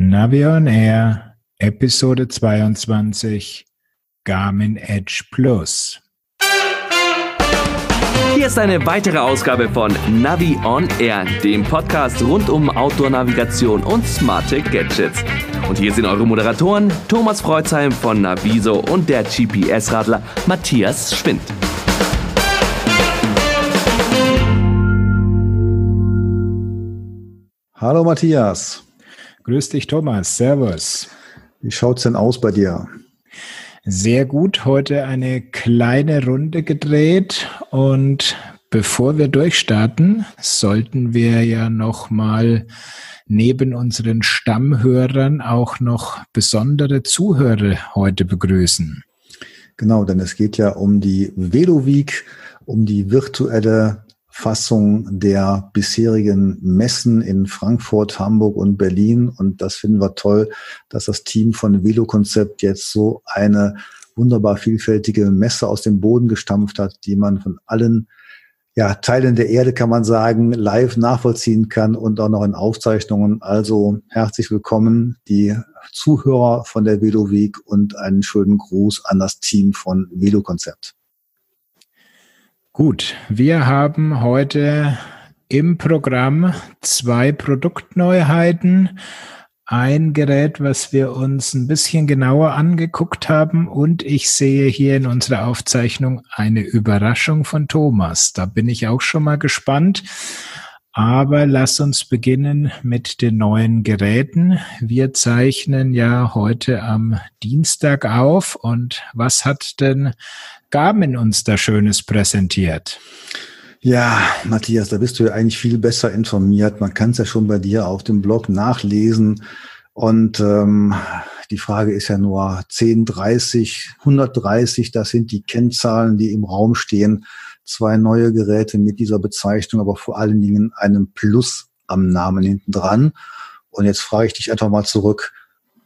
Navion Air, Episode 22, Garmin Edge Plus. Hier ist eine weitere Ausgabe von Navi on Air, dem Podcast rund um Outdoor-Navigation und smarte Gadgets. Und hier sind eure Moderatoren Thomas Freuzheim von Naviso und der GPS-Radler Matthias Schwind. Hallo Matthias. Grüß dich Thomas, Servus. Wie schaut's denn aus bei dir? Sehr gut, heute eine kleine Runde gedreht und bevor wir durchstarten, sollten wir ja noch mal neben unseren Stammhörern auch noch besondere Zuhörer heute begrüßen. Genau, denn es geht ja um die Velo Week, um die virtuelle Fassung der bisherigen Messen in Frankfurt, Hamburg und Berlin. Und das finden wir toll, dass das Team von Velo Konzept jetzt so eine wunderbar vielfältige Messe aus dem Boden gestampft hat, die man von allen ja, Teilen der Erde, kann man sagen, live nachvollziehen kann und auch noch in Aufzeichnungen. Also herzlich willkommen, die Zuhörer von der Velo Week und einen schönen Gruß an das Team von Velo Konzept. Gut, wir haben heute im Programm zwei Produktneuheiten. Ein Gerät, was wir uns ein bisschen genauer angeguckt haben und ich sehe hier in unserer Aufzeichnung eine Überraschung von Thomas. Da bin ich auch schon mal gespannt. Aber lass uns beginnen mit den neuen Geräten. Wir zeichnen ja heute am Dienstag auf. Und was hat denn Garmin uns da Schönes präsentiert? Ja, Matthias, da bist du ja eigentlich viel besser informiert. Man kann es ja schon bei dir auf dem Blog nachlesen. Und ähm, die Frage ist ja nur 10, 30, 130, das sind die Kennzahlen, die im Raum stehen. Zwei neue Geräte mit dieser Bezeichnung, aber vor allen Dingen einem Plus am Namen hinten dran. Und jetzt frage ich dich einfach mal zurück.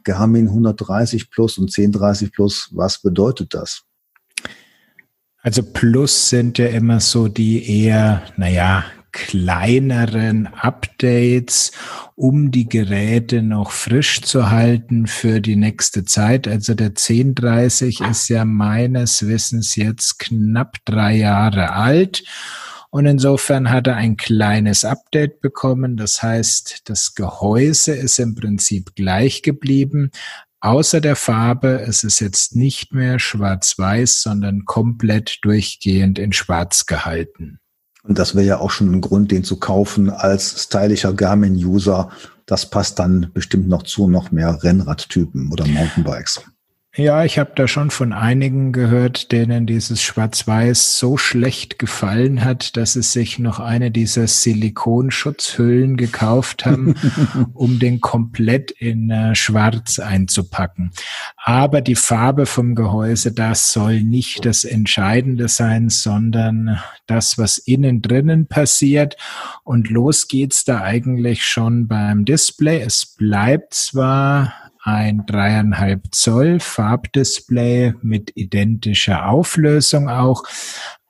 Garmin 130 Plus und 1030 Plus, was bedeutet das? Also Plus sind ja immer so die eher, naja, kleineren Updates, um die Geräte noch frisch zu halten für die nächste Zeit. Also der 1030 ist ja meines Wissens jetzt knapp drei Jahre alt. Und insofern hat er ein kleines Update bekommen. Das heißt, das Gehäuse ist im Prinzip gleich geblieben, Außer der Farbe ist es jetzt nicht mehr schwarz-weiß, sondern komplett durchgehend in schwarz gehalten. Und das wäre ja auch schon ein Grund, den zu kaufen als stylischer Garmin-User. Das passt dann bestimmt noch zu noch mehr Rennradtypen oder Mountainbikes. Ja, ich habe da schon von einigen gehört, denen dieses Schwarz-Weiß so schlecht gefallen hat, dass sie sich noch eine dieser Silikonschutzhüllen gekauft haben, um den komplett in äh, Schwarz einzupacken. Aber die Farbe vom Gehäuse, das soll nicht das Entscheidende sein, sondern das, was innen drinnen passiert. Und los geht's da eigentlich schon beim Display. Es bleibt zwar ein dreieinhalb Zoll Farbdisplay mit identischer Auflösung auch,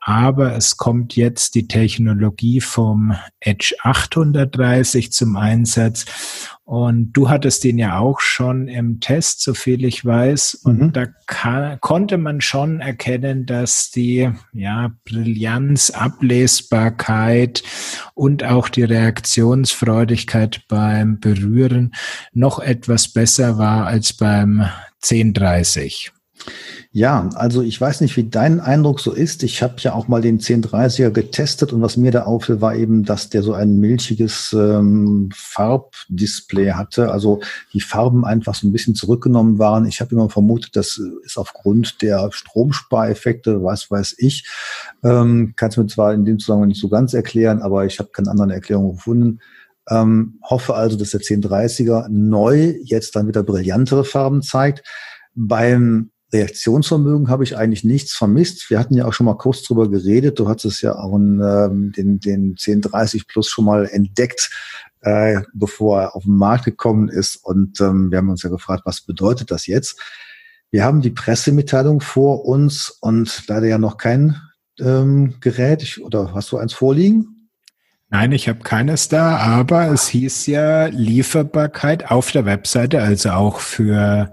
aber es kommt jetzt die Technologie vom Edge 830 zum Einsatz. Und du hattest den ja auch schon im Test, so viel ich weiß. Und mhm. da kann, konnte man schon erkennen, dass die ja, Brillanz, Ablesbarkeit und auch die Reaktionsfreudigkeit beim Berühren noch etwas besser war als beim 1030. Ja, also ich weiß nicht, wie dein Eindruck so ist. Ich habe ja auch mal den 1030er getestet und was mir da auffiel, war eben, dass der so ein milchiges ähm, Farbdisplay hatte. Also die Farben einfach so ein bisschen zurückgenommen waren. Ich habe immer vermutet, das ist aufgrund der Stromspareffekte, was weiß ich. Ähm, Kannst mir zwar in dem Zusammenhang nicht so ganz erklären, aber ich habe keine anderen Erklärungen gefunden. Ähm, hoffe also, dass der 1030er neu jetzt dann wieder brillantere Farben zeigt. Beim Reaktionsvermögen habe ich eigentlich nichts vermisst. Wir hatten ja auch schon mal kurz drüber geredet. Du hattest ja auch in, ähm, den, den 1030 Plus schon mal entdeckt, äh, bevor er auf den Markt gekommen ist. Und ähm, wir haben uns ja gefragt, was bedeutet das jetzt? Wir haben die Pressemitteilung vor uns und leider ja noch kein ähm, Gerät. Ich, oder hast du eins vorliegen? Nein, ich habe keines da, aber es hieß ja Lieferbarkeit auf der Webseite, also auch für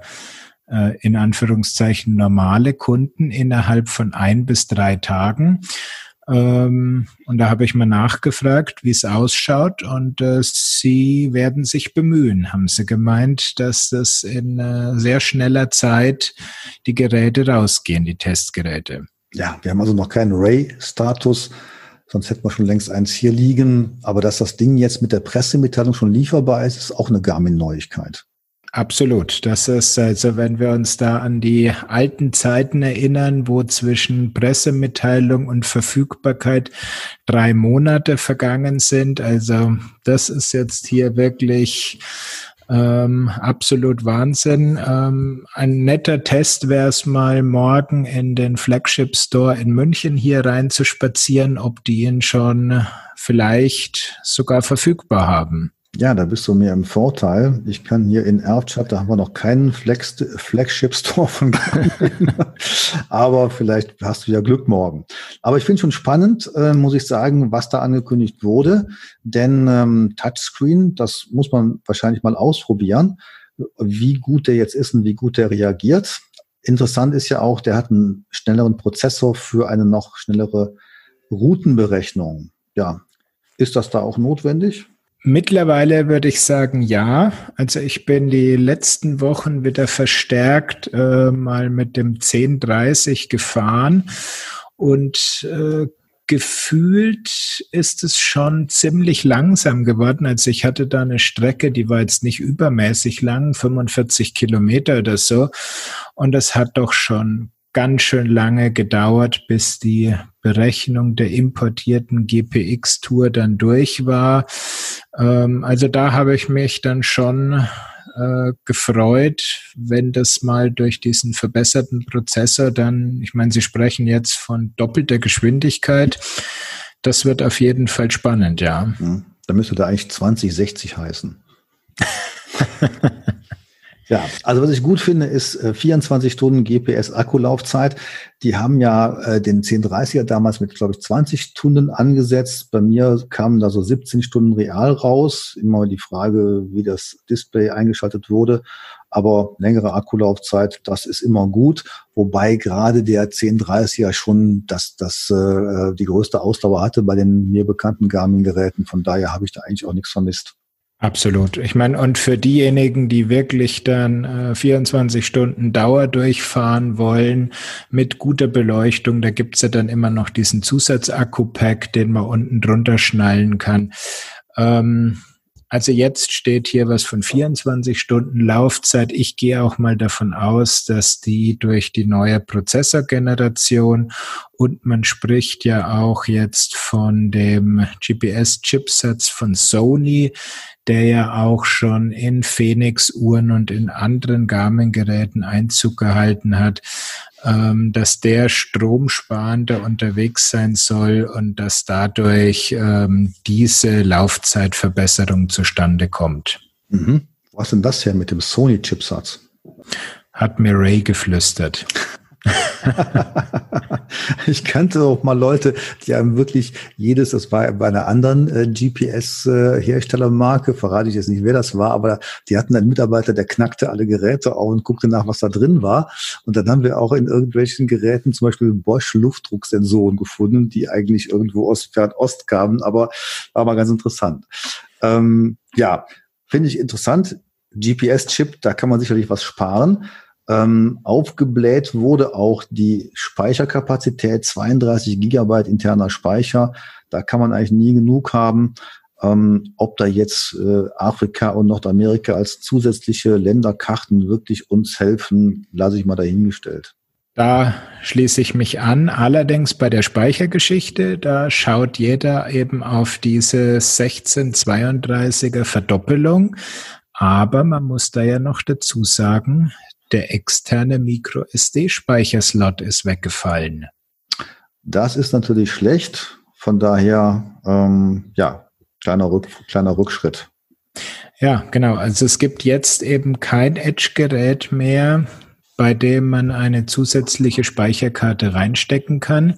äh, in Anführungszeichen normale Kunden innerhalb von ein bis drei Tagen. Ähm, und da habe ich mal nachgefragt, wie es ausschaut. Und äh, sie werden sich bemühen, haben sie gemeint, dass das in äh, sehr schneller Zeit die Geräte rausgehen, die Testgeräte. Ja, wir haben also noch keinen Ray-Status. Sonst hätten wir schon längst eins hier liegen. Aber dass das Ding jetzt mit der Pressemitteilung schon lieferbar ist, ist auch eine Garmin-Neuigkeit. Absolut. Das ist also, wenn wir uns da an die alten Zeiten erinnern, wo zwischen Pressemitteilung und Verfügbarkeit drei Monate vergangen sind. Also das ist jetzt hier wirklich ähm, absolut Wahnsinn. Ähm, ein netter Test wäre es mal morgen in den Flagship Store in München hier rein zu spazieren, ob die ihn schon vielleicht sogar verfügbar haben. Ja, da bist du mir im Vorteil. Ich kann hier in Erbstadt, da haben wir noch keinen Flex, Flagship Store von. Aber vielleicht hast du ja Glück morgen. Aber ich finde schon spannend, äh, muss ich sagen, was da angekündigt wurde. Denn ähm, Touchscreen, das muss man wahrscheinlich mal ausprobieren, wie gut der jetzt ist und wie gut der reagiert. Interessant ist ja auch, der hat einen schnelleren Prozessor für eine noch schnellere Routenberechnung. Ja, ist das da auch notwendig? Mittlerweile würde ich sagen, ja. Also ich bin die letzten Wochen wieder verstärkt äh, mal mit dem 1030 gefahren und äh, gefühlt ist es schon ziemlich langsam geworden. Also ich hatte da eine Strecke, die war jetzt nicht übermäßig lang, 45 Kilometer oder so. Und das hat doch schon ganz schön lange gedauert, bis die Berechnung der importierten GPX-Tour dann durch war. Ähm, also da habe ich mich dann schon äh, gefreut, wenn das mal durch diesen verbesserten Prozessor dann, ich meine, Sie sprechen jetzt von doppelter Geschwindigkeit. Das wird auf jeden Fall spannend, ja. Hm. Da müsste da eigentlich 2060 heißen. Ja, also was ich gut finde, ist äh, 24 Stunden GPS-Akkulaufzeit. Die haben ja äh, den 1030er damals mit, glaube ich, 20 Stunden angesetzt. Bei mir kamen da so 17 Stunden real raus. Immer die Frage, wie das Display eingeschaltet wurde. Aber längere Akkulaufzeit, das ist immer gut. Wobei gerade der 1030er schon das, das, äh, die größte Ausdauer hatte bei den mir bekannten Garmin-Geräten. Von daher habe ich da eigentlich auch nichts vermisst. Absolut. Ich meine, und für diejenigen, die wirklich dann äh, 24 Stunden Dauer durchfahren wollen mit guter Beleuchtung, da gibt's ja dann immer noch diesen Zusatzakku-Pack, den man unten drunter schnallen kann. Ähm, also jetzt steht hier was von 24 Stunden Laufzeit. Ich gehe auch mal davon aus, dass die durch die neue Prozessorgeneration und man spricht ja auch jetzt von dem GPS-Chipsatz von Sony, der ja auch schon in Phoenix-Uhren und in anderen Garmin-Geräten Einzug gehalten hat, ähm, dass der stromsparender unterwegs sein soll und dass dadurch ähm, diese Laufzeitverbesserung zustande kommt. Mhm. Was denn das hier mit dem Sony-Chipsatz? Hat mir Ray geflüstert. ich kannte auch mal Leute, die haben wirklich jedes, das war bei einer anderen äh, GPS-Herstellermarke, äh, verrate ich jetzt nicht, wer das war, aber die hatten einen Mitarbeiter, der knackte alle Geräte auf und guckte nach, was da drin war. Und dann haben wir auch in irgendwelchen Geräten zum Beispiel Bosch Luftdrucksensoren gefunden, die eigentlich irgendwo aus Fernost kamen, aber war mal ganz interessant. Ähm, ja, finde ich interessant. GPS-Chip, da kann man sicherlich was sparen. Ähm, aufgebläht wurde auch die Speicherkapazität, 32 Gigabyte interner Speicher. Da kann man eigentlich nie genug haben. Ähm, ob da jetzt äh, Afrika und Nordamerika als zusätzliche Länderkarten wirklich uns helfen, lasse ich mal dahingestellt. Da schließe ich mich an. Allerdings bei der Speichergeschichte, da schaut jeder eben auf diese 1632er Verdoppelung. Aber man muss da ja noch dazu sagen, der externe Micro-SD-Speicherslot ist weggefallen. Das ist natürlich schlecht. Von daher, ähm, ja, kleiner, Rück, kleiner Rückschritt. Ja, genau. Also es gibt jetzt eben kein Edge-Gerät mehr, bei dem man eine zusätzliche Speicherkarte reinstecken kann.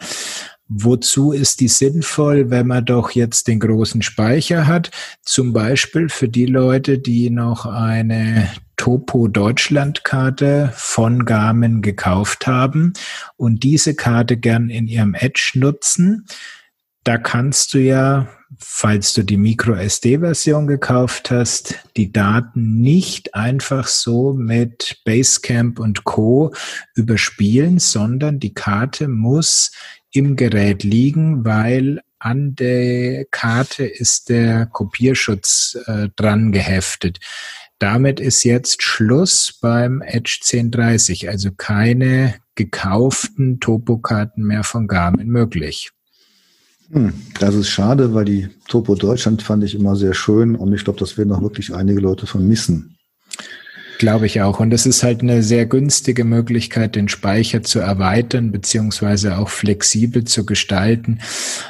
wozu ist die sinnvoll, wenn man doch jetzt den großen Speicher hat? Zum Beispiel für die Leute, die noch eine Topo Deutschland Karte von Garmin gekauft haben und diese Karte gern in ihrem Edge nutzen. Da kannst du ja, falls du die Micro SD Version gekauft hast, die Daten nicht einfach so mit Basecamp und Co überspielen, sondern die Karte muss im Gerät liegen, weil an der Karte ist der Kopierschutz äh, dran geheftet. Damit ist jetzt Schluss beim Edge 1030, also keine gekauften Topokarten mehr von Garmin möglich. Hm, das ist schade, weil die Topo Deutschland fand ich immer sehr schön und ich glaube, das werden auch wirklich einige Leute vermissen. Glaube ich auch. Und es ist halt eine sehr günstige Möglichkeit, den Speicher zu erweitern, beziehungsweise auch flexibel zu gestalten.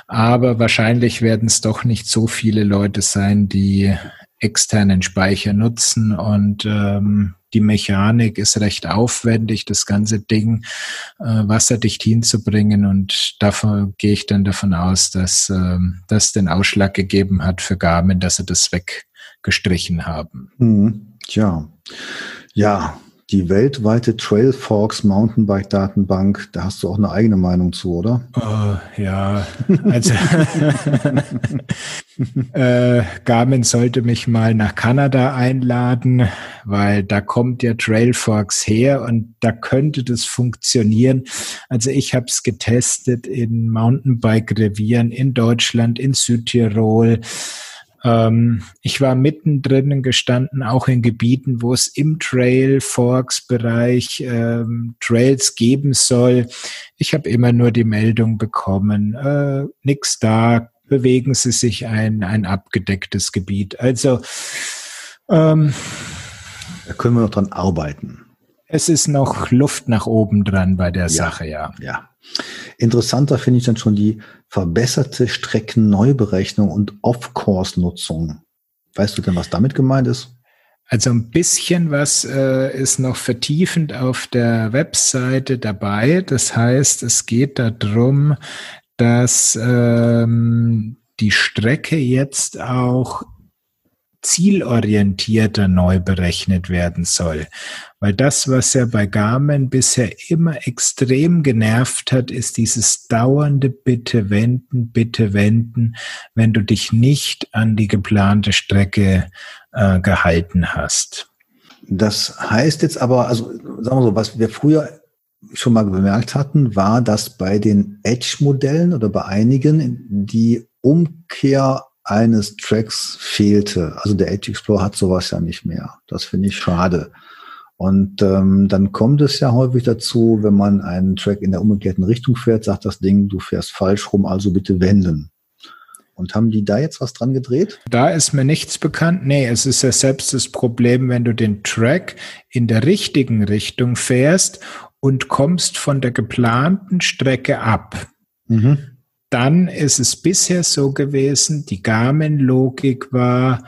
Aber wahrscheinlich werden es doch nicht so viele Leute sein, die externen Speicher nutzen und ähm, die Mechanik ist recht aufwendig, das ganze Ding äh, wasserdicht hinzubringen und davon gehe ich dann davon aus, dass äh, das den Ausschlag gegeben hat für Garmin, dass sie das weggestrichen haben. Mhm. Tja, ja, die weltweite Trailforks Mountainbike Datenbank, da hast du auch eine eigene Meinung zu, oder? Oh, ja, also äh, Garmin sollte mich mal nach Kanada einladen, weil da kommt ja Trailforks her und da könnte das funktionieren. Also ich habe es getestet in Mountainbike-Revieren in Deutschland, in Südtirol. Ähm, ich war mittendrin gestanden, auch in Gebieten, wo es im Trail Forks Bereich ähm, Trails geben soll. Ich habe immer nur die Meldung bekommen, äh, nix da, bewegen Sie sich ein, ein abgedecktes Gebiet. Also ähm, da können wir noch dran arbeiten. Es ist noch Luft nach oben dran bei der ja, Sache, ja. Ja. Interessanter finde ich dann schon die verbesserte Streckenneuberechnung und Off-Course-Nutzung. Weißt du denn, was damit gemeint ist? Also ein bisschen was äh, ist noch vertiefend auf der Webseite dabei. Das heißt, es geht darum, dass ähm, die Strecke jetzt auch zielorientierter neu berechnet werden soll. Weil das, was ja bei Garmin bisher immer extrem genervt hat, ist dieses dauernde Bitte wenden, bitte wenden, wenn du dich nicht an die geplante Strecke äh, gehalten hast. Das heißt jetzt aber, also sagen wir so, was wir früher schon mal bemerkt hatten, war, dass bei den Edge-Modellen oder bei einigen die Umkehr eines Tracks fehlte. Also der Edge Explorer hat sowas ja nicht mehr. Das finde ich schade. Und ähm, dann kommt es ja häufig dazu, wenn man einen Track in der umgekehrten Richtung fährt, sagt das Ding, du fährst falsch rum, also bitte wenden. Und haben die da jetzt was dran gedreht? Da ist mir nichts bekannt. Nee, es ist ja selbst das Problem, wenn du den Track in der richtigen Richtung fährst und kommst von der geplanten Strecke ab. Mhm dann ist es bisher so gewesen, die Garmin-Logik war,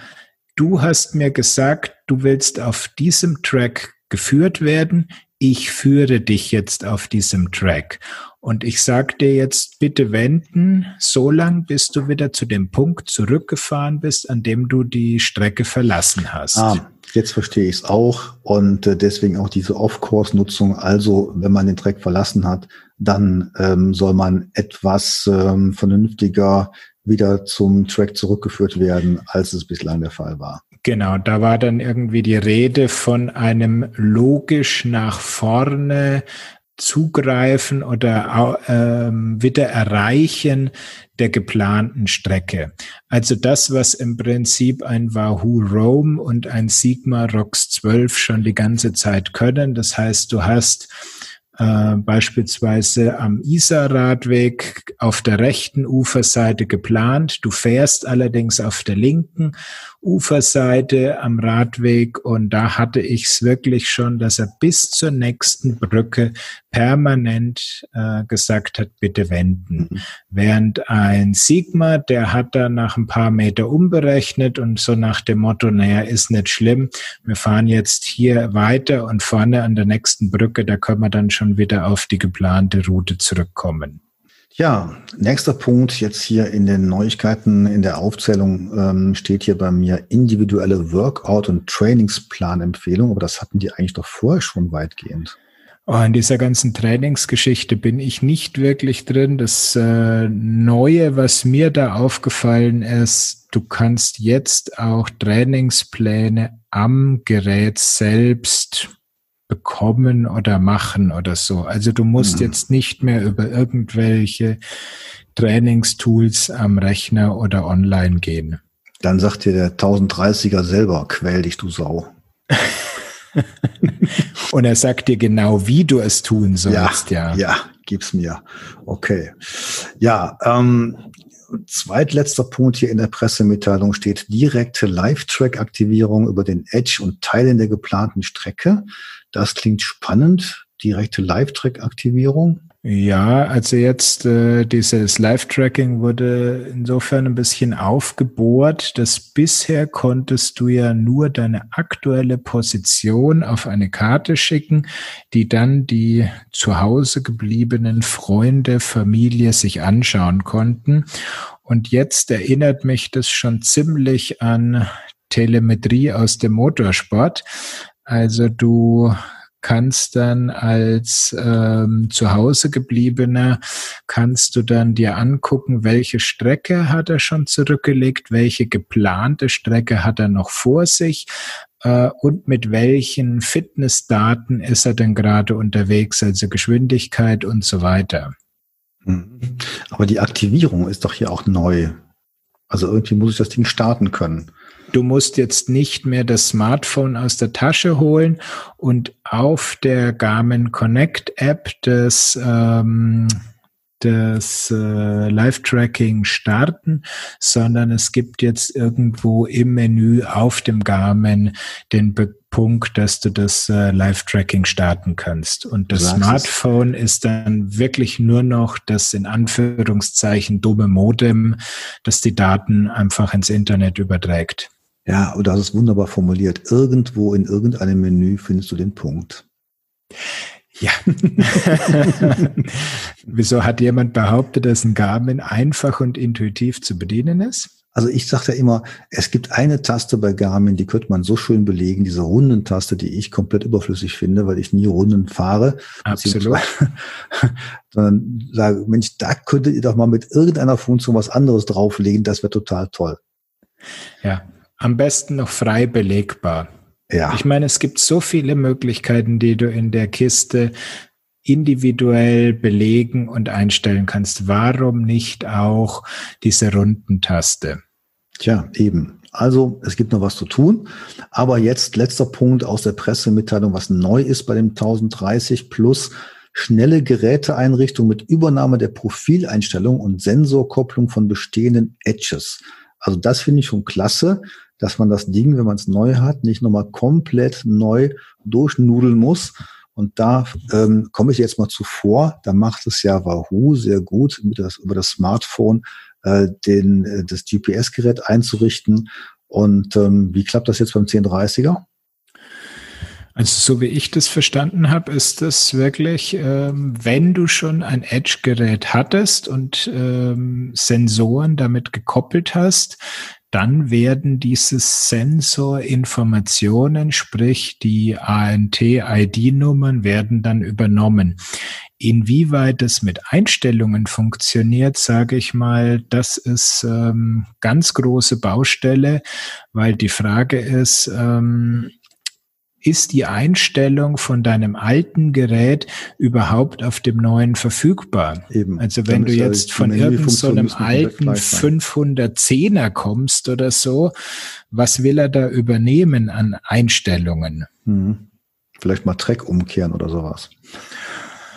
du hast mir gesagt, du willst auf diesem Track geführt werden, ich führe dich jetzt auf diesem Track. Und ich sag dir jetzt, bitte wenden, so lang, bis du wieder zu dem Punkt zurückgefahren bist, an dem du die Strecke verlassen hast. Ah, jetzt verstehe ich es auch. Und äh, deswegen auch diese Off-Course-Nutzung. Also, wenn man den Track verlassen hat, dann ähm, soll man etwas ähm, vernünftiger wieder zum Track zurückgeführt werden, als es bislang der Fall war. Genau, da war dann irgendwie die Rede von einem logisch nach vorne Zugreifen oder ähm, wieder Erreichen der geplanten Strecke. Also das, was im Prinzip ein Wahoo Roam und ein Sigma ROX 12 schon die ganze Zeit können. Das heißt, du hast äh, beispielsweise am Isar-Radweg auf der rechten Uferseite geplant. Du fährst allerdings auf der linken Uferseite am Radweg und da hatte ich es wirklich schon, dass er bis zur nächsten Brücke permanent äh, gesagt hat, bitte wenden. Mhm. Während ein Sigma, der hat da nach ein paar Meter umberechnet und so nach dem Motto, naja, ist nicht schlimm, wir fahren jetzt hier weiter und vorne an der nächsten Brücke, da können wir dann schon wieder auf die geplante Route zurückkommen. Ja, nächster Punkt jetzt hier in den Neuigkeiten, in der Aufzählung ähm, steht hier bei mir individuelle Workout- und Trainingsplanempfehlung, aber das hatten die eigentlich doch vorher schon weitgehend. Oh, in dieser ganzen Trainingsgeschichte bin ich nicht wirklich drin. Das äh, Neue, was mir da aufgefallen ist, du kannst jetzt auch Trainingspläne am Gerät selbst bekommen oder machen oder so. Also du musst mhm. jetzt nicht mehr über irgendwelche Trainingstools am Rechner oder online gehen. Dann sagt dir der 1030er selber, quäl dich, du Sau. Und er sagt dir genau, wie du es tun sollst, ja. Ja, ja gib's mir. Okay. Ja, ähm, zweitletzter Punkt hier in der Pressemitteilung steht direkte Live-Track-Aktivierung über den Edge und Teilen der geplanten Strecke. Das klingt spannend. Direkte Live-Track-Aktivierung. Ja, also jetzt äh, dieses Live-Tracking wurde insofern ein bisschen aufgebohrt, dass bisher konntest du ja nur deine aktuelle Position auf eine Karte schicken, die dann die zu Hause gebliebenen Freunde, Familie sich anschauen konnten. Und jetzt erinnert mich das schon ziemlich an Telemetrie aus dem Motorsport. Also du kannst dann als ähm, zu Hause gebliebener, kannst du dann dir angucken, welche Strecke hat er schon zurückgelegt, welche geplante Strecke hat er noch vor sich äh, und mit welchen Fitnessdaten ist er denn gerade unterwegs, also Geschwindigkeit und so weiter. Mhm. Aber die Aktivierung ist doch hier auch neu. Also irgendwie muss ich das Ding starten können. Du musst jetzt nicht mehr das Smartphone aus der Tasche holen und auf der Garmin Connect App das, ähm, das äh, Live-Tracking starten, sondern es gibt jetzt irgendwo im Menü auf dem Garmin den Be Punkt, dass du das äh, Live-Tracking starten kannst. Und das Smartphone es. ist dann wirklich nur noch das in Anführungszeichen dumme Modem, das die Daten einfach ins Internet überträgt. Ja, und das ist wunderbar formuliert. Irgendwo in irgendeinem Menü findest du den Punkt. Ja. Wieso hat jemand behauptet, dass ein Garmin einfach und intuitiv zu bedienen ist? Also ich sage ja immer, es gibt eine Taste bei Garmin, die könnte man so schön belegen, diese Rundentaste, die ich komplett überflüssig finde, weil ich nie Runden fahre. Absolut. Sondern sage, Mensch, da könntet ihr doch mal mit irgendeiner Funktion was anderes drauflegen, das wäre total toll. Ja, am besten noch frei belegbar. Ja. Ich meine, es gibt so viele Möglichkeiten, die du in der Kiste individuell belegen und einstellen kannst. Warum nicht auch diese Rundentaste? Tja, eben. Also es gibt noch was zu tun. Aber jetzt letzter Punkt aus der Pressemitteilung, was neu ist bei dem 1030 Plus. Schnelle Geräteeinrichtung mit Übernahme der Profileinstellung und Sensorkopplung von bestehenden Edges. Also das finde ich schon klasse, dass man das Ding, wenn man es neu hat, nicht nochmal komplett neu durchnudeln muss. Und da ähm, komme ich jetzt mal zuvor. Da macht es ja Wahoo sehr gut, das, über das Smartphone äh, den, äh, das GPS-Gerät einzurichten. Und ähm, wie klappt das jetzt beim 1030er? Also so wie ich das verstanden habe, ist das wirklich, ähm, wenn du schon ein Edge-Gerät hattest und ähm, Sensoren damit gekoppelt hast, dann werden diese Sensorinformationen, sprich die ANT-ID-Nummern, werden dann übernommen. Inwieweit es mit Einstellungen funktioniert, sage ich mal, das ist ähm, ganz große Baustelle, weil die Frage ist, ähm, ist die Einstellung von deinem alten Gerät überhaupt auf dem neuen verfügbar? Eben. Also wenn du jetzt von irgendeinem so alten 510er kommst oder so, was will er da übernehmen an Einstellungen? Hm. Vielleicht mal Track umkehren oder sowas.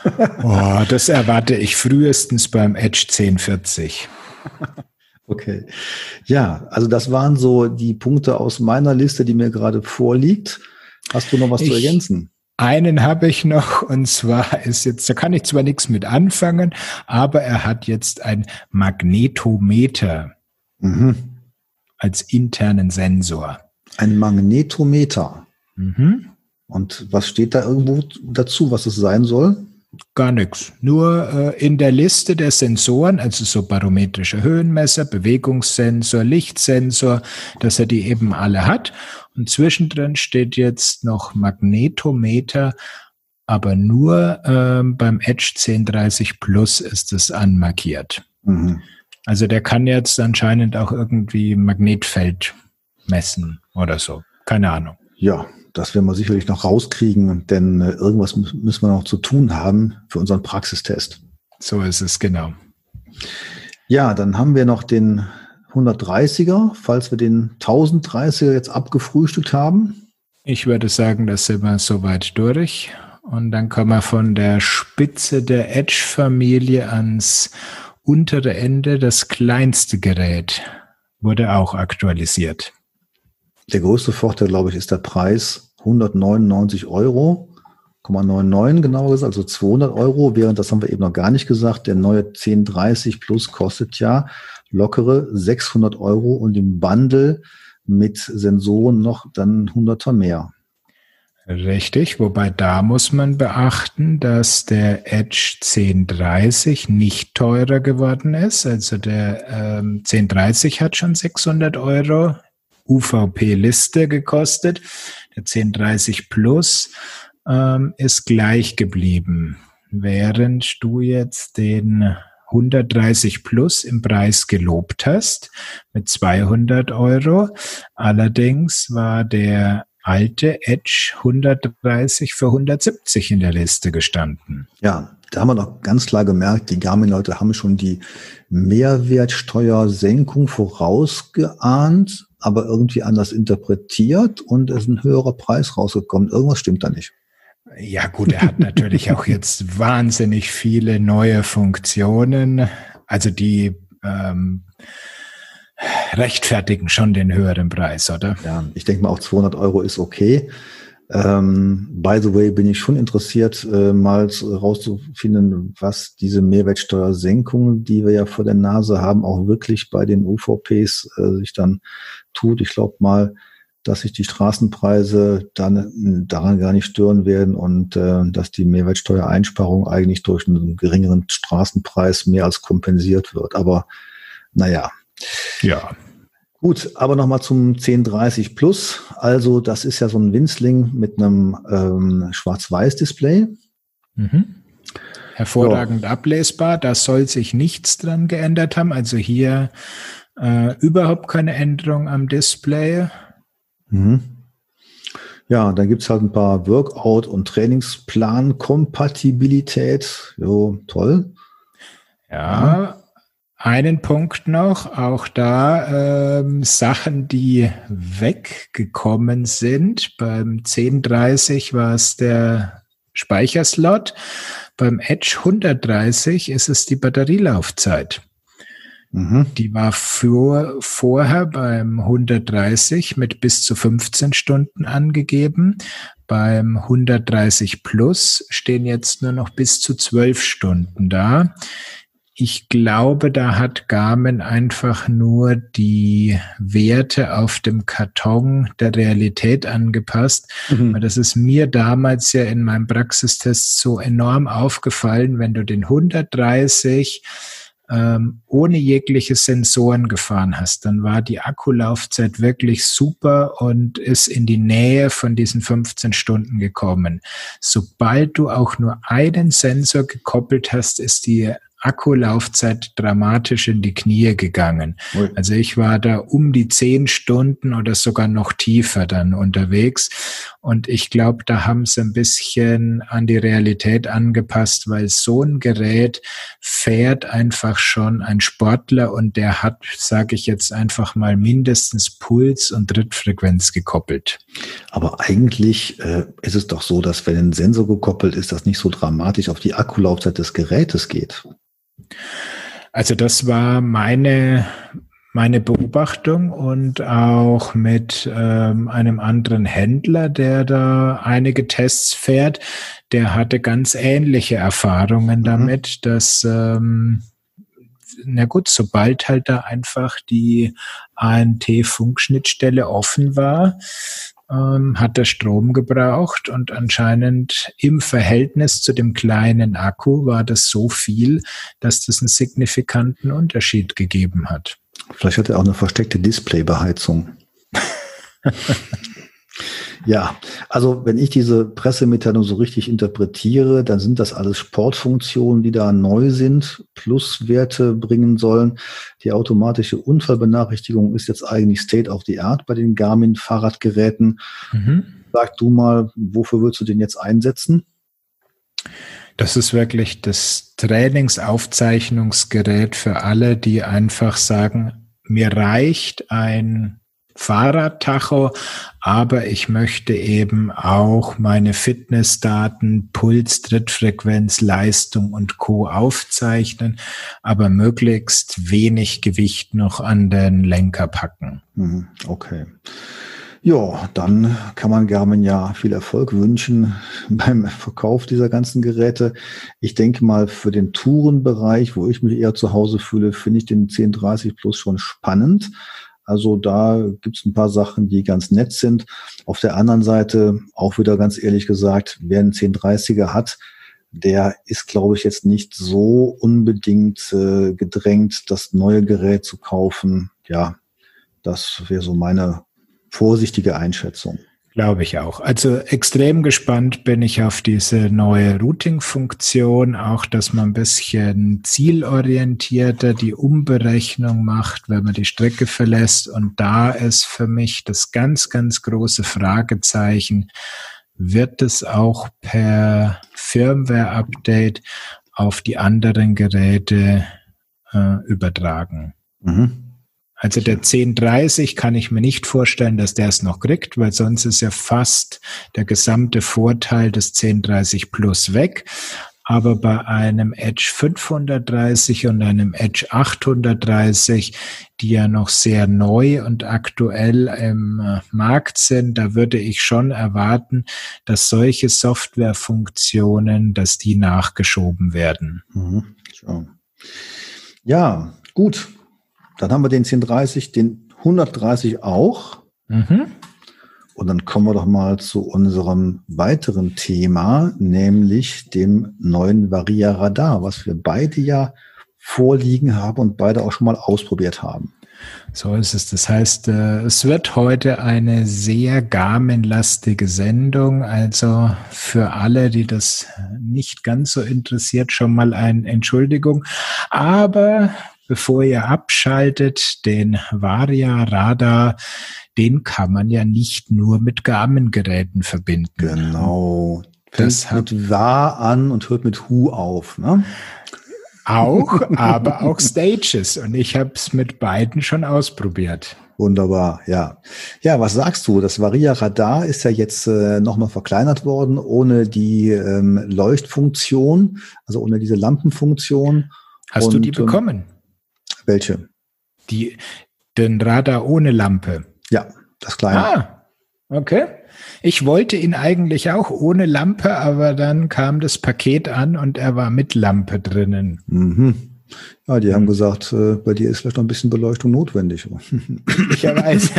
oh, das erwarte ich frühestens beim Edge 1040. Okay. Ja, also das waren so die Punkte aus meiner Liste, die mir gerade vorliegt. Hast du noch was ich, zu ergänzen? Einen habe ich noch und zwar ist jetzt, da kann ich zwar nichts mit anfangen, aber er hat jetzt ein Magnetometer mhm. als internen Sensor. Ein Magnetometer. Mhm. Und was steht da irgendwo dazu, was es sein soll? Gar nichts. Nur äh, in der Liste der Sensoren, also so barometrische Höhenmesser, Bewegungssensor, Lichtsensor, dass er die eben alle hat. Und zwischendrin steht jetzt noch Magnetometer, aber nur ähm, beim Edge 1030 Plus ist es anmarkiert. Mhm. Also der kann jetzt anscheinend auch irgendwie Magnetfeld messen oder so. Keine Ahnung. Ja, das werden wir sicherlich noch rauskriegen, denn äh, irgendwas müssen wir noch zu tun haben für unseren Praxistest. So ist es, genau. Ja, dann haben wir noch den 130er, falls wir den 1030er jetzt abgefrühstückt haben. Ich würde sagen, das sind wir soweit durch. Und dann kommen wir von der Spitze der Edge-Familie ans untere Ende. Das kleinste Gerät wurde auch aktualisiert. Der größte Vorteil, glaube ich, ist der Preis. 199 Euro, 99 genauer gesagt, also 200 Euro, während das haben wir eben noch gar nicht gesagt, der neue 1030 Plus kostet ja lockere 600 Euro und im Bundle mit Sensoren noch dann 100er mehr. Richtig, wobei da muss man beachten, dass der Edge 1030 nicht teurer geworden ist. Also der ähm, 1030 hat schon 600 Euro UVP-Liste gekostet. Der 1030 Plus ähm, ist gleich geblieben, während du jetzt den 130 Plus im Preis gelobt hast mit 200 Euro. Allerdings war der alte Edge 130 für 170 in der Liste gestanden. Ja, da haben wir doch ganz klar gemerkt, die Garmin-Leute haben schon die Mehrwertsteuersenkung vorausgeahnt aber irgendwie anders interpretiert und es ist ein höherer Preis rausgekommen. Irgendwas stimmt da nicht. Ja gut, er hat natürlich auch jetzt wahnsinnig viele neue Funktionen, also die ähm, rechtfertigen schon den höheren Preis, oder? Ja, ich denke mal auch 200 Euro ist okay. Ähm, by the way, bin ich schon interessiert, äh, mal rauszufinden, was diese Mehrwertsteuersenkung, die wir ja vor der Nase haben, auch wirklich bei den UVPs äh, sich dann tut. Ich glaube mal, dass sich die Straßenpreise dann daran gar nicht stören werden und äh, dass die Mehrwertsteuereinsparung eigentlich durch einen geringeren Straßenpreis mehr als kompensiert wird. Aber naja. Ja. Gut, aber nochmal zum 1030 Plus. Also das ist ja so ein Winzling mit einem ähm, Schwarz-Weiß-Display. Mhm. Hervorragend ja. ablesbar. Da soll sich nichts dran geändert haben. Also hier äh, überhaupt keine Änderung am Display. Mhm. Ja, dann gibt's halt ein paar Workout- und Trainingsplan-Kompatibilität. Jo, toll. Ja, einen Punkt noch, auch da ähm, Sachen, die weggekommen sind. Beim 1030 war es der Speicherslot. Beim Edge 130 ist es die Batterielaufzeit. Mhm. Die war für, vorher beim 130 mit bis zu 15 Stunden angegeben. Beim 130 Plus stehen jetzt nur noch bis zu 12 Stunden da. Ich glaube, da hat Garmin einfach nur die Werte auf dem Karton der Realität angepasst. Mhm. Das ist mir damals ja in meinem Praxistest so enorm aufgefallen, wenn du den 130 ähm, ohne jegliche Sensoren gefahren hast, dann war die Akkulaufzeit wirklich super und ist in die Nähe von diesen 15 Stunden gekommen. Sobald du auch nur einen Sensor gekoppelt hast, ist die Akkulaufzeit dramatisch in die Knie gegangen. Ui. Also ich war da um die zehn Stunden oder sogar noch tiefer dann unterwegs. Und ich glaube, da haben sie ein bisschen an die Realität angepasst, weil so ein Gerät fährt einfach schon ein Sportler und der hat, sage ich jetzt einfach mal, mindestens Puls und Trittfrequenz gekoppelt. Aber eigentlich äh, ist es doch so, dass wenn ein Sensor gekoppelt ist, das nicht so dramatisch auf die Akkulaufzeit des Gerätes geht. Also das war meine, meine Beobachtung und auch mit ähm, einem anderen Händler, der da einige Tests fährt, der hatte ganz ähnliche Erfahrungen mhm. damit, mhm. dass ähm, na gut, sobald halt da einfach die ANT-Funkschnittstelle offen war, ähm, hat er Strom gebraucht und anscheinend im Verhältnis zu dem kleinen Akku war das so viel, dass das einen signifikanten Unterschied gegeben hat. Vielleicht hat er auch eine versteckte Displaybeheizung. Ja, also wenn ich diese Pressemitteilung so richtig interpretiere, dann sind das alles Sportfunktionen, die da neu sind, Pluswerte bringen sollen. Die automatische Unfallbenachrichtigung ist jetzt eigentlich State of the Art bei den Garmin-Fahrradgeräten. Mhm. Sag du mal, wofür würdest du den jetzt einsetzen? Das ist wirklich das Trainingsaufzeichnungsgerät für alle, die einfach sagen, mir reicht ein Fahrradtacho, aber ich möchte eben auch meine Fitnessdaten, Puls, Trittfrequenz, Leistung und Co. aufzeichnen, aber möglichst wenig Gewicht noch an den Lenker packen. Mhm, okay. Ja, dann kann man Garmin ja viel Erfolg wünschen beim Verkauf dieser ganzen Geräte. Ich denke mal, für den Tourenbereich, wo ich mich eher zu Hause fühle, finde ich den 1030 Plus schon spannend. Also da gibt es ein paar Sachen, die ganz nett sind. Auf der anderen Seite, auch wieder ganz ehrlich gesagt, wer einen 1030er hat, der ist, glaube ich, jetzt nicht so unbedingt äh, gedrängt, das neue Gerät zu kaufen. Ja, das wäre so meine vorsichtige Einschätzung. Glaube ich auch. Also extrem gespannt bin ich auf diese neue Routing-Funktion, auch dass man ein bisschen zielorientierter die Umberechnung macht, wenn man die Strecke verlässt. Und da ist für mich das ganz, ganz große Fragezeichen, wird es auch per Firmware-Update auf die anderen Geräte äh, übertragen? Mhm. Also der 1030 kann ich mir nicht vorstellen, dass der es noch kriegt, weil sonst ist ja fast der gesamte Vorteil des 1030 Plus weg. Aber bei einem Edge 530 und einem Edge 830, die ja noch sehr neu und aktuell im äh, Markt sind, da würde ich schon erwarten, dass solche Softwarefunktionen, dass die nachgeschoben werden. Mhm. Ja, gut. Dann haben wir den 1030, den 130 auch. Mhm. Und dann kommen wir doch mal zu unserem weiteren Thema, nämlich dem neuen Varia Radar, was wir beide ja vorliegen haben und beide auch schon mal ausprobiert haben. So ist es. Das heißt, äh, es wird heute eine sehr Garmin-lastige Sendung. Also für alle, die das nicht ganz so interessiert, schon mal eine Entschuldigung. Aber bevor ihr abschaltet, den Varia Radar, den kann man ja nicht nur mit Garmin-Geräten verbinden. Genau. Das Fängt mit an und hört mit Hu auf, ne? Auch, aber auch Stages. Und ich habe es mit beiden schon ausprobiert. Wunderbar, ja. Ja, was sagst du? Das Varia Radar ist ja jetzt äh, nochmal verkleinert worden, ohne die ähm, Leuchtfunktion, also ohne diese Lampenfunktion. Hast Und, du die ähm, bekommen? Welche? Die, den Radar ohne Lampe. Ja, das kleine. Ah, okay. Ich wollte ihn eigentlich auch ohne Lampe, aber dann kam das Paket an und er war mit Lampe drinnen. Mhm. Ja, die haben gesagt, äh, bei dir ist vielleicht noch ein bisschen Beleuchtung notwendig. Ich weiß.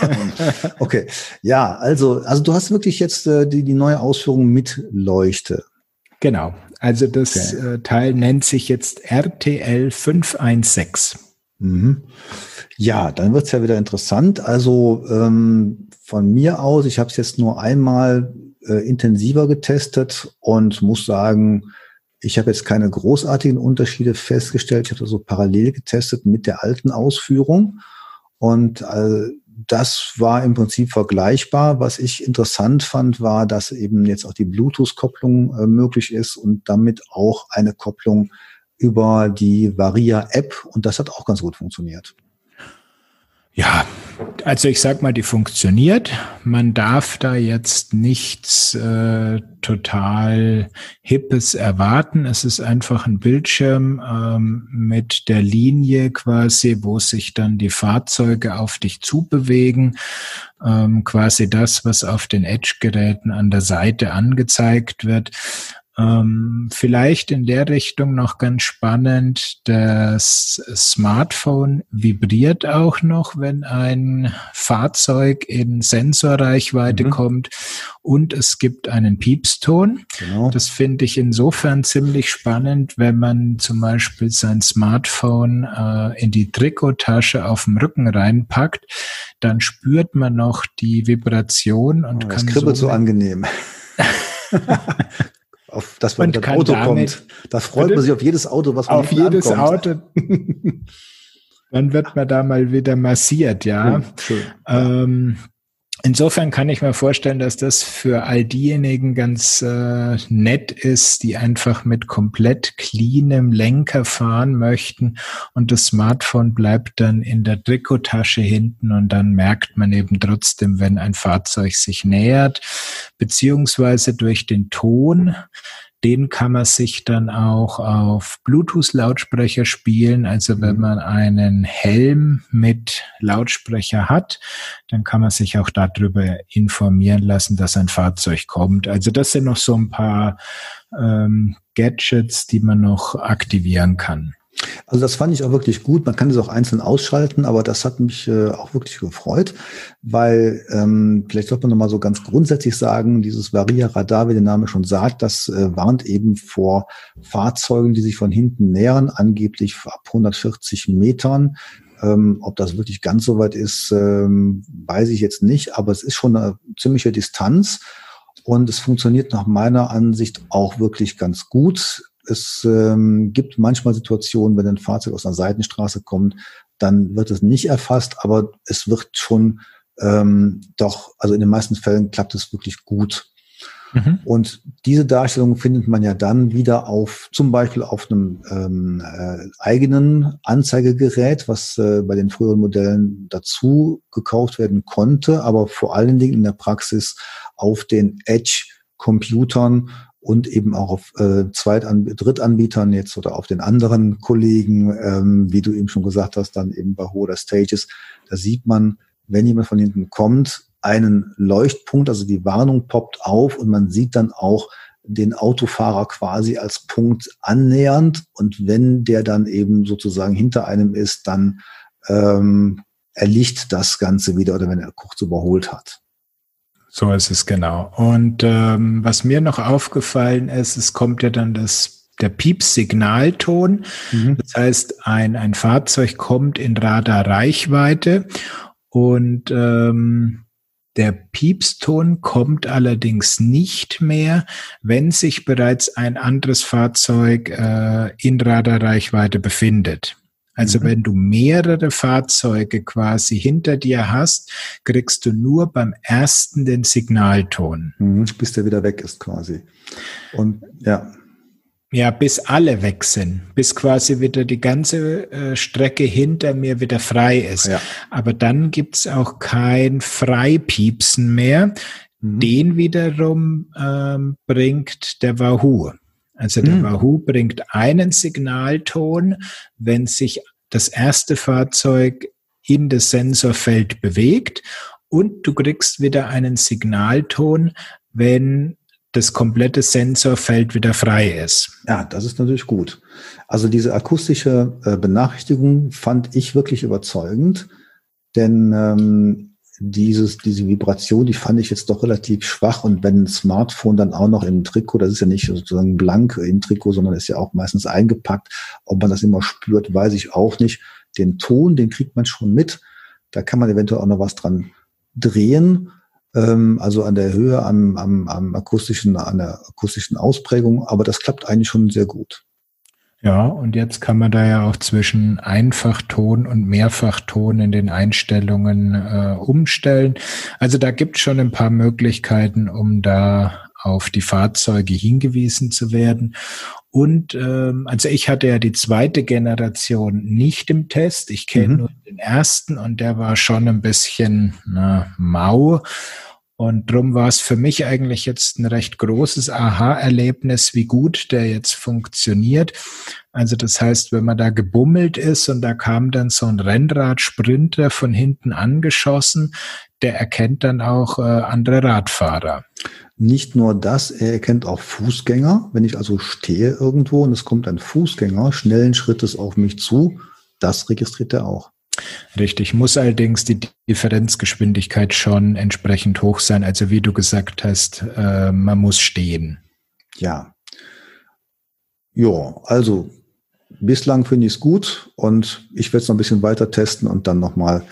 okay, ja, also, also du hast wirklich jetzt äh, die, die neue Ausführung mit Leuchte. Genau. Also das okay. äh, Teil nennt sich jetzt RTL 516. Mhm. Ja, dann wird's ja wieder interessant. Also ähm, von mir aus, ich habe es jetzt nur einmal äh, intensiver getestet und muss sagen, ich habe jetzt keine großartigen Unterschiede festgestellt. Ich habe das so parallel getestet mit der alten Ausführung. Und äh, das war im Prinzip vergleichbar. Was ich interessant fand, war, dass eben jetzt auch die Bluetooth-Kopplung äh, möglich ist und damit auch eine Kopplung über die Varia-App. Und das hat auch ganz gut funktioniert. Ja, also ich sag mal, die funktioniert. Man darf da jetzt nichts äh, total Hippes erwarten. Es ist einfach ein Bildschirm ähm, mit der Linie quasi, wo sich dann die Fahrzeuge auf dich zubewegen. Ähm, quasi das, was auf den Edge-Geräten an der Seite angezeigt wird. Ähm, vielleicht in der Richtung noch ganz spannend, das Smartphone vibriert auch noch, wenn ein Fahrzeug in Sensorreichweite mhm. kommt und es gibt einen Piepston. Genau. Das finde ich insofern ziemlich spannend, wenn man zum Beispiel sein Smartphone äh, in die Trikottasche auf dem Rücken reinpackt, dann spürt man noch die Vibration und oh, kann das kribbelt so, so angenehm. auf das man mit dem Auto kommt. Da freut bitte? man sich auf jedes Auto, was man Auf jedes ankommt. Auto. Dann wird man da mal wieder massiert, ja. Schön, schön. Ähm, Insofern kann ich mir vorstellen, dass das für all diejenigen ganz äh, nett ist, die einfach mit komplett cleanem Lenker fahren möchten und das Smartphone bleibt dann in der Trikottasche hinten und dann merkt man eben trotzdem, wenn ein Fahrzeug sich nähert, beziehungsweise durch den Ton den kann man sich dann auch auf Bluetooth-Lautsprecher spielen. Also wenn mhm. man einen Helm mit Lautsprecher hat, dann kann man sich auch darüber informieren lassen, dass ein Fahrzeug kommt. Also das sind noch so ein paar ähm, Gadgets, die man noch aktivieren kann. Also das fand ich auch wirklich gut. Man kann das auch einzeln ausschalten, aber das hat mich äh, auch wirklich gefreut, weil ähm, vielleicht sollte man nochmal so ganz grundsätzlich sagen, dieses Varia Radar, wie der Name schon sagt, das äh, warnt eben vor Fahrzeugen, die sich von hinten nähern, angeblich ab 140 Metern. Ähm, ob das wirklich ganz so weit ist, ähm, weiß ich jetzt nicht, aber es ist schon eine ziemliche Distanz. Und es funktioniert nach meiner Ansicht auch wirklich ganz gut. Es ähm, gibt manchmal Situationen, wenn ein Fahrzeug aus einer Seitenstraße kommt, dann wird es nicht erfasst, aber es wird schon ähm, doch, also in den meisten Fällen klappt es wirklich gut. Mhm. Und diese Darstellung findet man ja dann wieder auf, zum Beispiel auf einem ähm, äh, eigenen Anzeigegerät, was äh, bei den früheren Modellen dazu gekauft werden konnte, aber vor allen Dingen in der Praxis auf den Edge-Computern und eben auch auf äh, Zweitan Drittanbietern jetzt oder auf den anderen Kollegen, ähm, wie du eben schon gesagt hast, dann eben bei hoher Stages, da sieht man, wenn jemand von hinten kommt, einen Leuchtpunkt, also die Warnung poppt auf und man sieht dann auch den Autofahrer quasi als Punkt annähernd. Und wenn der dann eben sozusagen hinter einem ist, dann ähm, erlicht das Ganze wieder oder wenn er kurz überholt hat. So ist es genau. Und ähm, was mir noch aufgefallen ist, es kommt ja dann das der Piepsignalton. Mhm. Das heißt, ein, ein Fahrzeug kommt in Radarreichweite und ähm, der Piepston kommt allerdings nicht mehr, wenn sich bereits ein anderes Fahrzeug äh, in Radarreichweite befindet. Also mhm. wenn du mehrere Fahrzeuge quasi hinter dir hast, kriegst du nur beim ersten den Signalton. Mhm, bis der wieder weg ist quasi. Und ja. Ja, bis alle weg sind, bis quasi wieder die ganze äh, Strecke hinter mir wieder frei ist. Ja. Aber dann gibt's auch kein Freipiepsen mehr. Mhm. Den wiederum ähm, bringt der Wahoo. Also der hm. Wahoo bringt einen Signalton, wenn sich das erste Fahrzeug in das Sensorfeld bewegt und du kriegst wieder einen Signalton, wenn das komplette Sensorfeld wieder frei ist. Ja, das ist natürlich gut. Also diese akustische äh, Benachrichtigung fand ich wirklich überzeugend, denn ähm, dieses, diese Vibration, die fand ich jetzt doch relativ schwach. Und wenn ein Smartphone dann auch noch im Trikot, das ist ja nicht sozusagen blank im Trikot, sondern ist ja auch meistens eingepackt. Ob man das immer spürt, weiß ich auch nicht. Den Ton, den kriegt man schon mit. Da kann man eventuell auch noch was dran drehen. Ähm, also an der Höhe, am, am, am akustischen, an der akustischen Ausprägung. Aber das klappt eigentlich schon sehr gut. Ja, und jetzt kann man da ja auch zwischen Einfachton und Mehrfachton in den Einstellungen äh, umstellen. Also da gibt es schon ein paar Möglichkeiten, um da auf die Fahrzeuge hingewiesen zu werden. Und ähm, also ich hatte ja die zweite Generation nicht im Test. Ich kenne mhm. nur den ersten und der war schon ein bisschen na, mau. Und drum war es für mich eigentlich jetzt ein recht großes Aha-Erlebnis, wie gut der jetzt funktioniert. Also das heißt, wenn man da gebummelt ist und da kam dann so ein Rennradsprinter von hinten angeschossen, der erkennt dann auch äh, andere Radfahrer. Nicht nur das, er erkennt auch Fußgänger. Wenn ich also stehe irgendwo und es kommt ein Fußgänger schnellen Schrittes auf mich zu, das registriert er auch. Richtig, muss allerdings die Differenzgeschwindigkeit schon entsprechend hoch sein. Also wie du gesagt hast, äh, man muss stehen. Ja. Ja, also bislang finde ich es gut und ich werde es noch ein bisschen weiter testen und dann nochmal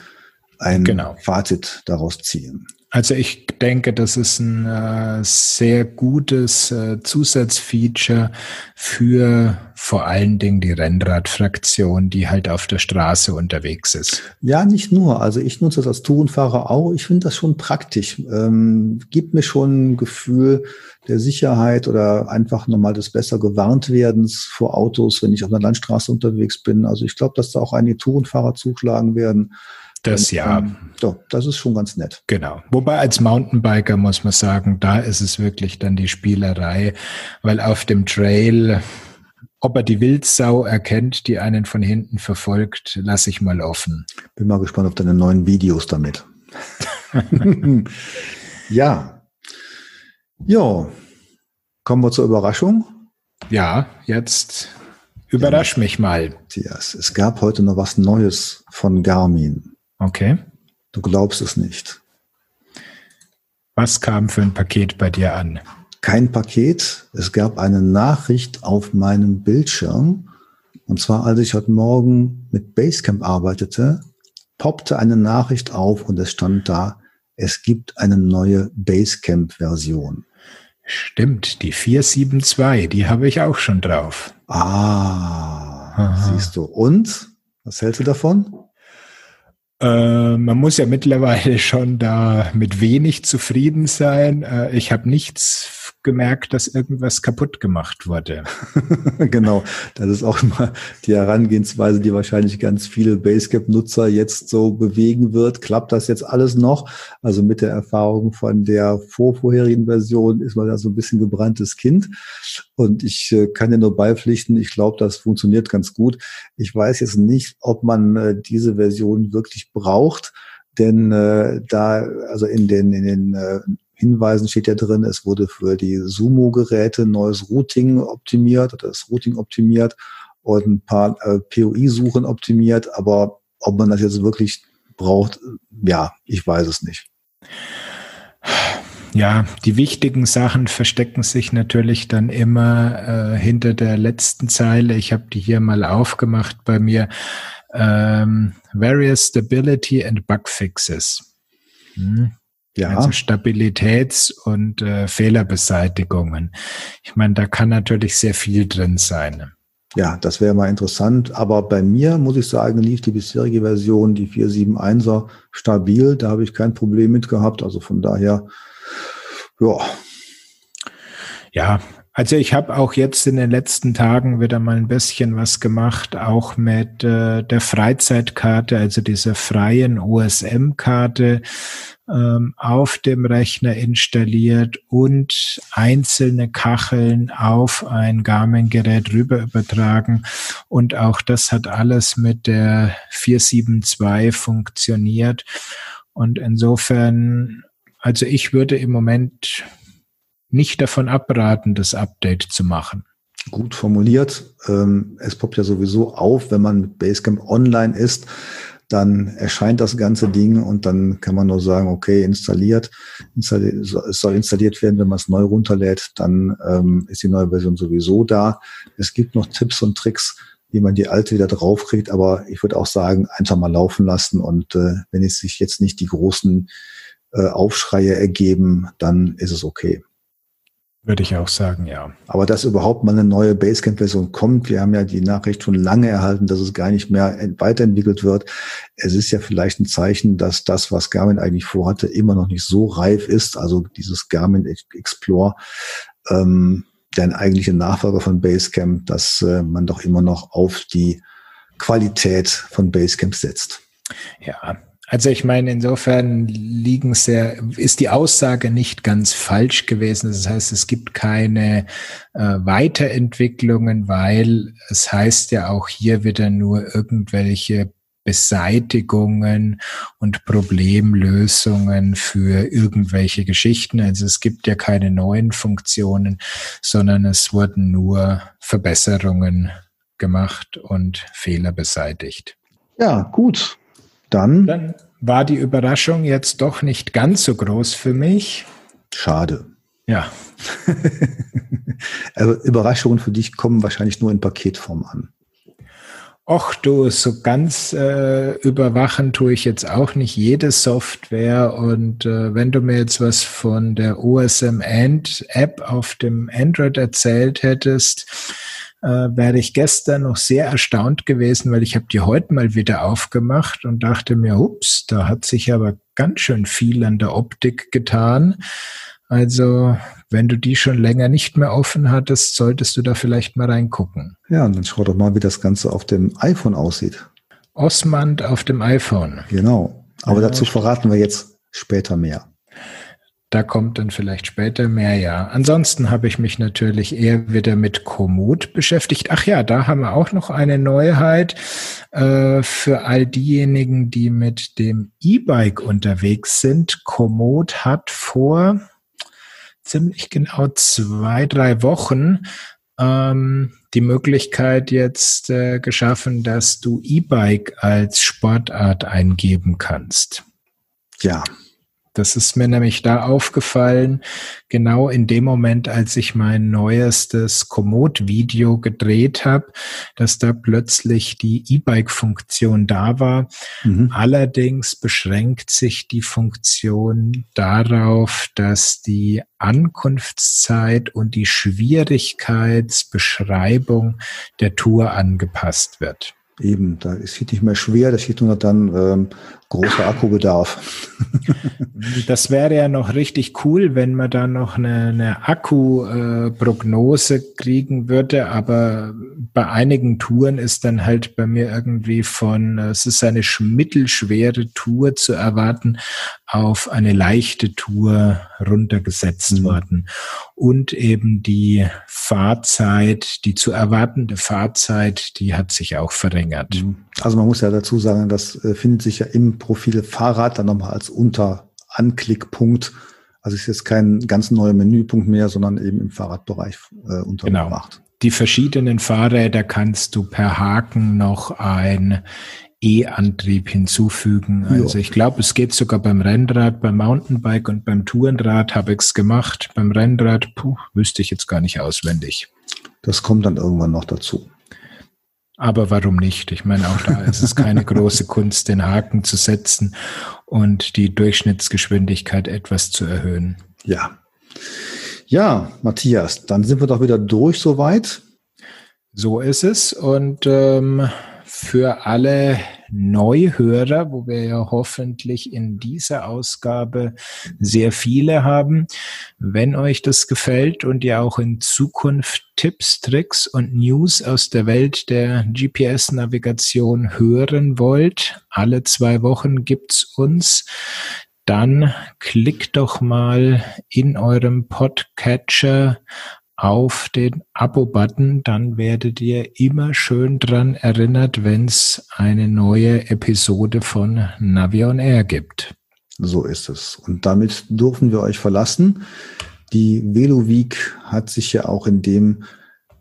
ein genau. Fazit daraus ziehen. Also ich denke, das ist ein äh, sehr gutes äh, Zusatzfeature für vor allen Dingen die Rennradfraktion, die halt auf der Straße unterwegs ist. Ja, nicht nur. Also ich nutze das als Tourenfahrer auch. Ich finde das schon praktisch. Ähm, gibt mir schon ein Gefühl der Sicherheit oder einfach nochmal des besser gewarnt werdens vor Autos, wenn ich auf einer Landstraße unterwegs bin. Also ich glaube, dass da auch einige Tourenfahrer zuschlagen werden. Das ja. Ähm, doch, das ist schon ganz nett. Genau. Wobei als Mountainbiker muss man sagen, da ist es wirklich dann die Spielerei, weil auf dem Trail, ob er die Wildsau erkennt, die einen von hinten verfolgt, lasse ich mal offen. Bin mal gespannt auf deine neuen Videos damit. ja. Jo. Kommen wir zur Überraschung. Ja, jetzt überrasch ja. mich mal. Matthias, es gab heute noch was Neues von Garmin. Okay. Du glaubst es nicht. Was kam für ein Paket bei dir an? Kein Paket. Es gab eine Nachricht auf meinem Bildschirm. Und zwar, als ich heute Morgen mit Basecamp arbeitete, poppte eine Nachricht auf und es stand da, es gibt eine neue Basecamp-Version. Stimmt, die 472, die habe ich auch schon drauf. Ah, Aha. siehst du. Und? Was hältst du davon? Äh, man muss ja mittlerweile schon da mit wenig zufrieden sein. Äh, ich habe nichts gemerkt, dass irgendwas kaputt gemacht wurde. genau, das ist auch immer die Herangehensweise, die wahrscheinlich ganz viele Basecamp-Nutzer jetzt so bewegen wird. Klappt das jetzt alles noch? Also mit der Erfahrung von der vorvorherigen Version ist man da so ein bisschen gebranntes Kind. Und ich äh, kann dir nur beipflichten, ich glaube, das funktioniert ganz gut. Ich weiß jetzt nicht, ob man äh, diese Version wirklich braucht denn äh, da, also in den, in den äh, Hinweisen steht ja drin, es wurde für die Sumo-Geräte neues Routing optimiert oder das Routing optimiert und ein paar äh, POI-Suchen optimiert, aber ob man das jetzt wirklich braucht, ja, ich weiß es nicht. Ja, die wichtigen Sachen verstecken sich natürlich dann immer äh, hinter der letzten Zeile. Ich habe die hier mal aufgemacht bei mir. Ähm, various Stability and Bug Fixes. Hm. Ja. Also Stabilitäts- und äh, Fehlerbeseitigungen. Ich meine, da kann natürlich sehr viel drin sein. Ja, das wäre mal interessant. Aber bei mir, muss ich sagen, lief die bisherige Version, die 471er, stabil. Da habe ich kein Problem mit gehabt. Also von daher, ja. Ja, also ich habe auch jetzt in den letzten Tagen wieder mal ein bisschen was gemacht, auch mit äh, der Freizeitkarte, also dieser freien OSM-Karte ähm, auf dem Rechner installiert und einzelne Kacheln auf ein Garmin-Gerät rüber übertragen. Und auch das hat alles mit der 472 funktioniert. Und insofern, also ich würde im Moment nicht davon abraten, das Update zu machen. Gut formuliert. Ähm, es poppt ja sowieso auf, wenn man mit Basecamp online ist dann erscheint das ganze Ding und dann kann man nur sagen, okay, installiert, installiert es soll installiert werden, wenn man es neu runterlädt, dann ähm, ist die neue Version sowieso da. Es gibt noch Tipps und Tricks, wie man die alte wieder draufkriegt, aber ich würde auch sagen, einfach mal laufen lassen und äh, wenn es sich jetzt nicht die großen äh, Aufschreie ergeben, dann ist es okay. Würde ich auch sagen, ja. Aber dass überhaupt mal eine neue Basecamp-Version kommt, wir haben ja die Nachricht schon lange erhalten, dass es gar nicht mehr weiterentwickelt wird. Es ist ja vielleicht ein Zeichen, dass das, was Garmin eigentlich vorhatte, immer noch nicht so reif ist. Also dieses Garmin Explore, ähm, der eigentliche Nachfolger von Basecamp, dass äh, man doch immer noch auf die Qualität von Basecamp setzt. Ja, Also ich meine, insofern liegen sehr, ist die Aussage nicht ganz falsch gewesen. Das heißt, es gibt keine äh, Weiterentwicklungen, weil es heißt ja auch hier wieder nur irgendwelche Beseitigungen und Problemlösungen für irgendwelche Geschichten. Also es gibt ja keine neuen Funktionen, sondern es wurden nur Verbesserungen gemacht und Fehler beseitigt. Ja, gut. Dann, Dann war die Überraschung jetzt doch nicht ganz so groß für mich. Schade. Ja. also Überraschungen für dich kommen wahrscheinlich nur in Paketform an. Och du, so ganz äh, überwachen tue ich jetzt auch nicht jede Software. Und äh, wenn du mir jetzt was von der OSM End App auf dem Android erzählt hättest, äh, wäre ich gestern noch sehr erstaunt gewesen, weil ich habe die heute mal wieder aufgemacht und dachte mir, ups, da hat sich aber ganz schön viel an der Optik getan. Also, wenn du die schon länger nicht mehr offen hattest, solltest du da vielleicht mal reingucken. Ja, und dann schau doch mal, wie das Ganze auf dem iPhone aussieht. Osmand auf dem iPhone. Genau. Aber ja, dazu verraten wir jetzt später mehr. Da kommt dann vielleicht später mehr, ja. Ansonsten habe ich mich natürlich eher wieder mit Komoot beschäftigt. Ach ja, da haben wir auch noch eine Neuheit äh, für all diejenigen, die mit dem E-Bike unterwegs sind. Komoot hat vor ziemlich genau zwei, drei Wochen ähm, die Möglichkeit jetzt äh, geschaffen, dass du E-Bike als Sportart eingeben kannst. Ja, das ist mir nämlich da aufgefallen, genau in dem Moment, als ich mein neuestes Komoot-Video gedreht habe, dass da plötzlich die E-Bike-Funktion da war. Mhm. Allerdings beschränkt sich die Funktion darauf, dass die Ankunftszeit und die Schwierigkeitsbeschreibung der Tour angepasst wird. Eben, da ist es nicht mehr schwer, da steht nur dann ähm, großer Akkubedarf. das wäre ja noch richtig cool, wenn man da noch eine, eine Akku-Prognose äh, kriegen würde, aber bei einigen Touren ist dann halt bei mir irgendwie von, es ist eine mittelschwere Tour zu erwarten, auf eine leichte Tour runtergesetzt mhm. worden. Und eben die Fahrzeit, die zu erwartende Fahrzeit, die hat sich auch verringert. Mhm. Also man muss ja dazu sagen, das äh, findet sich ja im Profil Fahrrad dann nochmal als Unteranklickpunkt. Also es ist jetzt kein ganz neuer Menüpunkt mehr, sondern eben im Fahrradbereich äh, untergebracht. Genau. Die verschiedenen Fahrräder kannst du per Haken noch ein E-Antrieb hinzufügen. Also ja. ich glaube, es geht sogar beim Rennrad, beim Mountainbike und beim Tourenrad habe ich es gemacht. Beim Rennrad, puh, wüsste ich jetzt gar nicht auswendig. Das kommt dann irgendwann noch dazu. Aber warum nicht? Ich meine, auch da ist es keine große Kunst, den Haken zu setzen und die Durchschnittsgeschwindigkeit etwas zu erhöhen. Ja. Ja, Matthias, dann sind wir doch wieder durch soweit. So ist es. Und ähm, für alle Neuhörer, wo wir ja hoffentlich in dieser Ausgabe sehr viele haben. Wenn euch das gefällt und ihr auch in Zukunft Tipps, Tricks und News aus der Welt der GPS-Navigation hören wollt, alle zwei Wochen gibt's uns dann klickt doch mal in eurem Podcatcher auf den Abo-Button, dann werdet ihr immer schön dran erinnert, wenn es eine neue Episode von Navion Air gibt. So ist es. Und damit dürfen wir euch verlassen. Die Velo Week hat sich ja auch in dem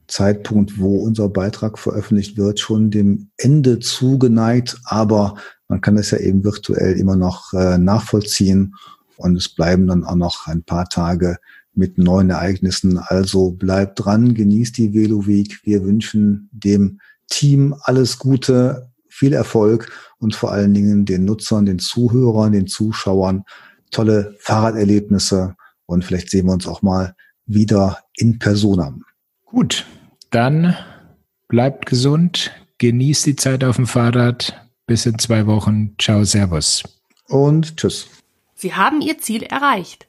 Zeitpunkt, wo unser Beitrag veröffentlicht wird, schon dem Ende zugeneigt. Aber man kann es ja eben virtuell immer noch äh, nachvollziehen. Und es bleiben dann auch noch ein paar Tage mit neuen Ereignissen. Also bleibt dran, genießt die Velo Week. Wir wünschen dem Team alles Gute, viel Erfolg und vor allen Dingen den Nutzern, den Zuhörern, den Zuschauern tolle Fahrraderlebnisse und vielleicht sehen wir uns auch mal wieder in Persona. Gut, dann bleibt gesund, genießt die Zeit auf dem Fahrrad. Bis in zwei Wochen. Ciao, Servus. Und tschüss. Sie haben Ihr Ziel erreicht.